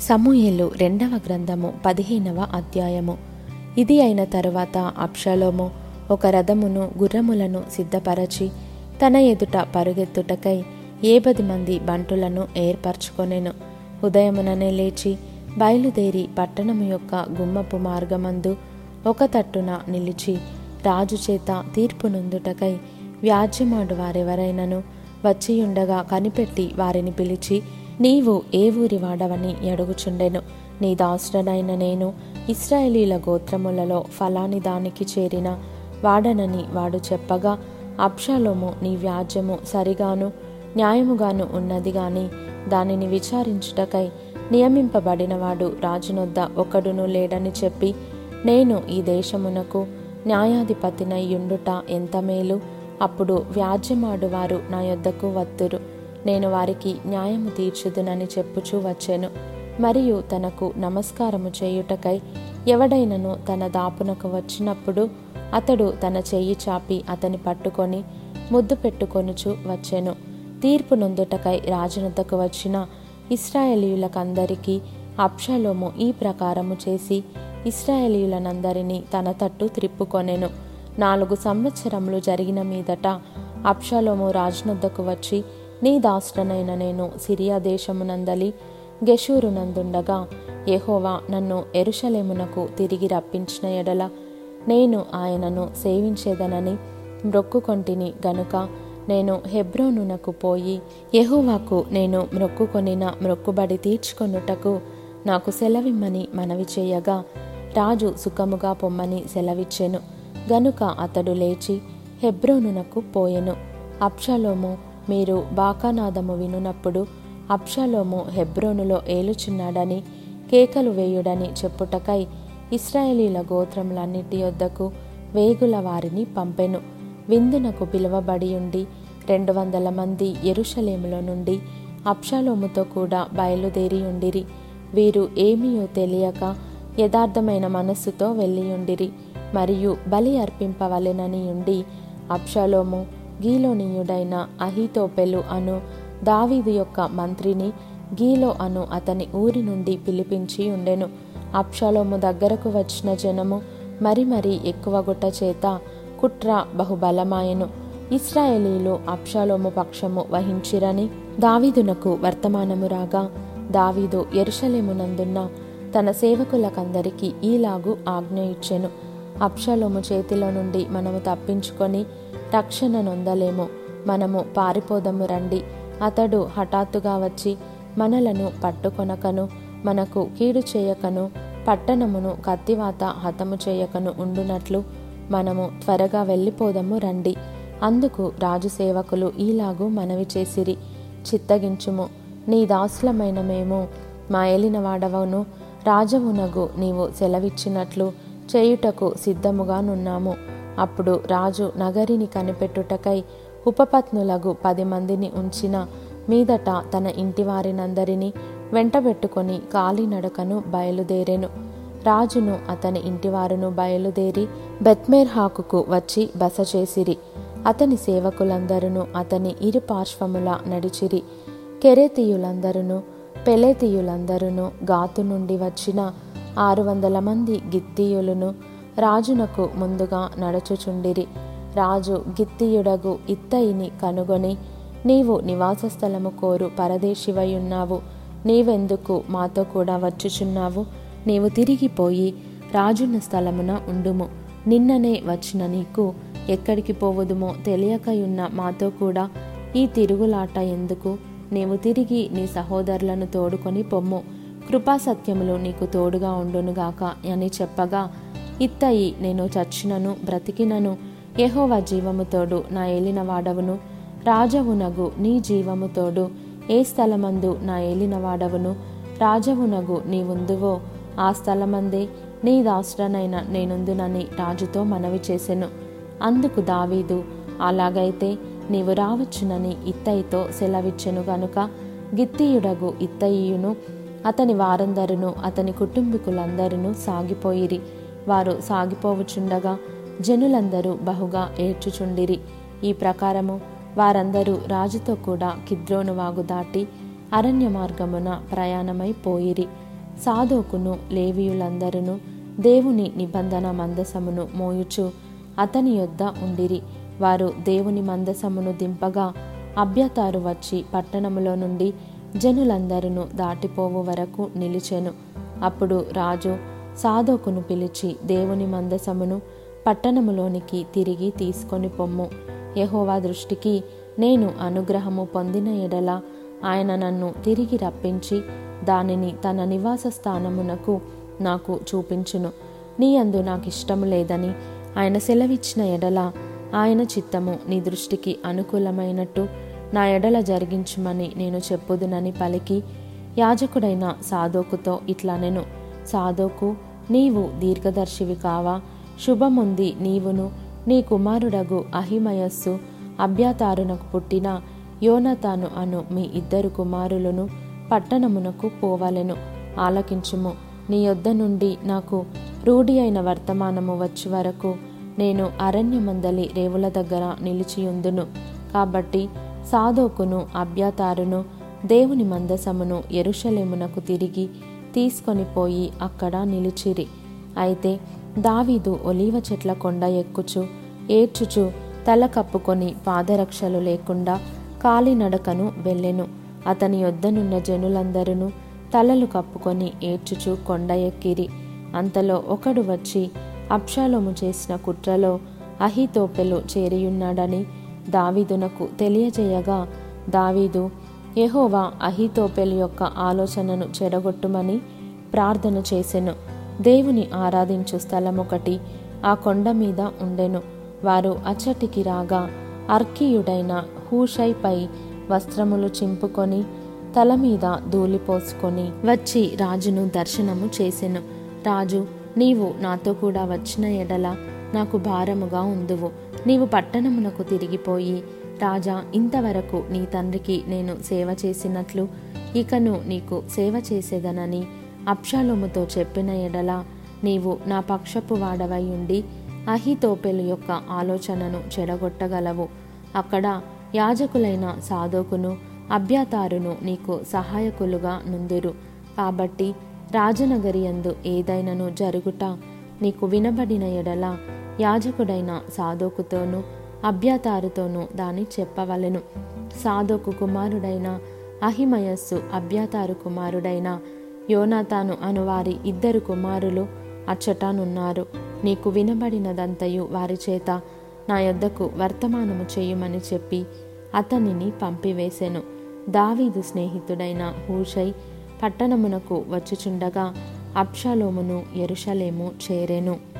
సమూహేలు రెండవ గ్రంథము పదిహేనవ అధ్యాయము. ఇది అయిన తరువాత అప్షలోము ఒక రథమును గుర్రములను సిద్ధపరచి తన ఎదుట పరుగెత్తుటకై ఏబది మంది బంటులను ఏర్పరచుకొనెను. ఉదయముననే లేచి బయలుదేరి పట్టణము యొక్క గుమ్మపు మార్గమందు ఒక తట్టున నిలిచి రాజు చేత తీర్పు నొందుటకై వ్యాజ్యమాడు వారెవరైనను వచ్చియుండగా కనిపెట్టి వారిని పిలిచి నీవు ఏ ఊరి వాడవని అడుగుచుండెను. నీ దాసుడనైన నేను ఇస్రాయేలీల గోత్రములలో ఫలాని దానికి చేరిన వాడనని వాడు చెప్పగా అప్షలోము నీ వ్యాజ్యము సరిగాను న్యాయముగాను ఉన్నది గాని దానిని విచారించుటకై నియమింపబడినవాడు రాజునొద్ద ఒకడును లేడని చెప్పి నేను ఈ దేశమునకు న్యాయాధిపతినయ్యుండుట ఎంత మేలు? అప్పుడు వ్యాజ్యమాడువారు నా యొద్దకు వత్తురు. నేను వారికి న్యాయము తీర్చుదునని చెప్పుచూ వచ్చాను. మరియు తనకు నమస్కారము చేయుటకై ఎవడైనను తన దాపునకు వచ్చినప్పుడు అతడు తన చెయ్యి చాపి అతని పట్టుకొని ముద్దు పెట్టుకొనుచు వచ్చాను. తీర్పు నొందుటకై రాజునద్దకు వచ్చిన ఇస్రాయేలీయులకందరికీ అప్షలోము ఈ ప్రకారము చేసి ఇస్రాయేలీయులనందరినీ తన తట్టు త్రిప్పుకొనెను నాలుగు సంవత్సరములు జరిగిన మీదట అప్షలోము రాజునొద్దకు వచ్చి నీ దాసుడనైన నేను సిరియా దేశమునందలి గెషూరునందుండగా యహోవా నన్ను ఎరుషలేమునకు తిరిగి రప్పించిన ఎడల నేను ఆయనను సేవించేదనని మ్రొక్కుకొంటిని గనుక నేను హెబ్రోనునకు పోయి యహోవాకు నేను మ్రొక్కుకొనిన మ్రొక్కుబడి తీర్చుకొనుటకు నాకు సెలవిమ్మని మనవి చేయగా రాజు సుఖముగా పొమ్మని సెలవిచ్చెను. గనుక అతడు లేచి హెబ్రోనునకు పోయెను. అప్షలోము మీరు బాకానాదము వినునప్పుడు అప్షాలోము హెబ్రోనులో ఏలుచున్నాడని కేకలు వేయుడని చెప్పుటకై ఇస్రాయేలీల గోత్రములన్నిటి యొద్దకు వేగుల వారిని పంపెను. విందునకు పిలువబడి ఉండి రెండు వందల మంది ఎరుషలేములో నుండి అప్షాలోముతో కూడా బయలుదేరి ఉండిరి. వీరు ఏమీయో తెలియక యథార్థమైన మనస్సుతో వెళ్ళియుండిరి మరియు బలి అర్పింపవలెనని ఉండి అప్షాలోము గీలోనీయుడైన అహితోపెలు అను దావీదు యొక్క మంత్రిని గీలో అను అతని ఊరి నుండి పిలిపించి ఉండెను. అప్షలోము దగ్గరకు వచ్చిన జనము మరి మరి ఎక్కువ గుట్ట చేత కుట్ర బహుబలమాయెను. ఇస్రాయేలీలు అప్షలోము పక్షము వహించిరని దావీదునకు వర్తమానము రాగా దావీదు ఎరుషలేమునందున్న తన సేవకులకందరికీ ఈలాగు ఆజ్ఞ ఇచ్చెను. అప్షలోము చేతిలో నుండి మనము తప్పించుకొని రక్షణ నొందలేము. మనము పారిపోదము రండి. అతడు హఠాత్తుగా వచ్చి మనలను పట్టుకొనకను మనకు కీడు చేయకను పట్టణమును కత్తివాత హతము చేయకను ఉండునట్లు మనము త్వరగా వెళ్ళిపోదము రండి. అందుకు రాజు సేవకులు ఈలాగు మనవి చేసిరి. చిత్తగించుము. నీ దాసులమైన మేము మా ఏలినవాడవను. రాజవునగు నీవు సెలవిచ్చినట్లు చేయుటకు సిద్ధముగానున్నాము అప్పుడు రాజు నగరిని కనిపెట్టుటకై ఉపపత్నులగు పది మందిని ఉంచిన మీదట తన ఇంటివారినందరినీ వెంటబెట్టుకొని కాలినడకను బయలుదేరెను. రాజును అతని ఇంటివారును బయలుదేరి బెత్మేర్హాకుకు వచ్చి బస చేసిరి. అతని సేవకులందరూ అతని ఇరు పార్శ్వముల నడిచిరి. కెరేతీయులందరూ పెలేతీయులందరూ గాతు నుండి వచ్చిన ఆరు వందల మంది గిత్తీయులను రాజునకు ముందుగా నడుచుచుండిరి. రాజు గిత్తియుడగు ఇత్తయిని కనుగొని నీవు నివాస స్థలము కోరు పరదేశివయున్నావు. నీవెందుకు మాతో కూడా వచ్చుచున్నావు? నీవు తిరిగిపోయి రాజున్న స్థలమున ఉండుము. నిన్ననే వచ్చిన నీకు ఎక్కడికి పోవుదుమో తెలియకయున్న మాతో కూడా ఈ తిరుగులాట ఎందుకు? నీవు తిరిగి నీ సహోదరులను తోడుకొని పొమ్ము. కృపాసత్యములు నీకు తోడుగా ఉండునుగాక అని చెప్పగా ఇత్తయి నేను చచ్చినను బ్రతికినను యహోవ జీవముతోడు నా ఏలిన వాడవును రాజవునగు నీ జీవముతోడు ఏ స్థలమందు నా ఏలిన వాడవును రాజవునగు నీ ఆ స్థలమందే నీ దాసుడనైన నేనుందునని రాజుతో మనవి చేసెను. అందుకు దావీదు అలాగైతే నీవు రావచ్చునని ఇత్తయితో సెలవిచ్చెను గనుక గిత్తీయుడగు ఇత్తయ్యును అతని వారందరును అతని కుటుంబీకులందరూ సాగిపోయిరి. వారు సాగిపోవుచుండగా జనులందరూ బహుగా ఏడ్చుచుండిరి. ఈ ప్రకారము వారందరూ రాజుతో కూడా కిద్రోను వాగు దాటి అరణ్య మార్గమున ప్రయాణమై పోయిరి. సాధోకును లేవీయులందరూ దేవుని నిబంధన మందసమును మోయుచు అతని యొద్ద ఉండిరి. వారు దేవుని మందసమును దింపగా అభ్యతారు వచ్చి పట్టణములో నుండి జనులందరూ దాటిపోవు వరకు నిలిచెను. అప్పుడు రాజు సాధోకును పిలిచి దేవుని మందసమును పట్టణములోనికి తిరిగి తీసుకొని పొమ్ము. యహోవా దృష్టికి నేను అనుగ్రహము పొందిన ఎడల ఆయన నన్ను తిరిగి రప్పించి దానిని తన నివాస స్థానమునకు నాకు చూపించును. నీ అందు నాకు ఇష్టము లేదని ఆయన సెలవిచ్చిన ఎడల ఆయన చిత్తము నీ దృష్టికి అనుకూలమైనట్టు నా ఎడల జరిగించుమని నేను చెప్పుదునని పలికి యాజకుడైన సాధోకుతో ఇట్లా నేను సాధోకు నీవు దీర్ఘదర్శివి కావా? శుభముంది నీవును నీ కుమారుడగు అహిమయస్సు అభ్యాతారునకు పుట్టిన యోనతాను అను మీ ఇద్దరు కుమారులను పట్టణమునకు పోవలెను. ఆలకించుము. నీ యొద్ద నుండి నాకు రూఢి అయిన వర్తమానము వచ్చి వరకు నేను అరణ్యమందలి రేవుల దగ్గర నిలిచియుందును. కాబట్టి సాధోకును అభ్యతారును దేవుని మందసమును ఎరుషలేమునకు తిరిగి తీసుకొని పోయి అక్కడ నిలిచిరి. అయితే దావీదు ఒలీవ చెట్ల కొండ ఎక్కుచు ఏడ్చుచు తల కప్పుకొని పాదరక్షలు లేకుండా కాలినడకను వెళ్ళెను. అతని యొద్దనున్న జనులందరూ తలలు కప్పుకొని ఏడ్చుచు కొండ ఎక్కిరి. అంతలో ఒకడు వచ్చి అప్షాలోము చేసిన కుట్రలో అహితోపెలు చేరియున్నాడని దావీదునకు తెలియజేయగా దావీదు యహోవా అహితోపెల్ యొక్క ఆలోచనను చెడగొట్టుమని ప్రార్థన చేసెను. దేవుని ఆరాధించు స్థలమొకటి ఆ కొండ మీద ఉండెను. వారు అచ్చటికి రాగా అర్కీయుడైన హూషైపై వస్త్రములు చింపుకొని తల మీద ధూళిపోసుకొని వచ్చి రాజును దర్శనము చేసెను. రాజు నీవు నాతో కూడా వచ్చిన ఎడల నాకు భారముగా ఉందువు. నీవు పట్టణమునకు తిరిగిపోయి రాజా ఇంతవరకు నీ తండ్రికి నేను సేవ చేసినట్లు ఇకను నీకు సేవ చేసేదనని అప్షాలోముతో చెప్పిన ఎడల నీవు నా పక్షపు వాడవై ఉండి అహితోపెలు యొక్క ఆలోచనను చెడగొట్టగలవు. అక్కడ యాజకులైన సాధోకును అభ్యాతారును నీకు సహాయకులుగా నుందురు. కాబట్టి రాజనగరి యందు ఏదైనను జరుగుట నీకు వినబడిన ఎడల యాజకుడైన సాధోకుతోనూ అభ్యతారుతోనూ దాన్ని చెప్పవలెను. సాధోకు కుమారుడైన అహిమయస్సు అభ్యతారు కుమారుడైన యోనాతాను అనువారి ఇద్దరు కుమారులు అచ్చటానున్నారు. నీకు వినబడినదంతయు వారి చేత నా యొద్దకు వర్తమానము చేయుమని చెప్పి అతనిని పంపివేశాను దావీదు స్నేహితుడైన హూషై పట్టణమునకు వచ్చుచుండగా అప్షాలోమును ఎరుషలేము చేరెను.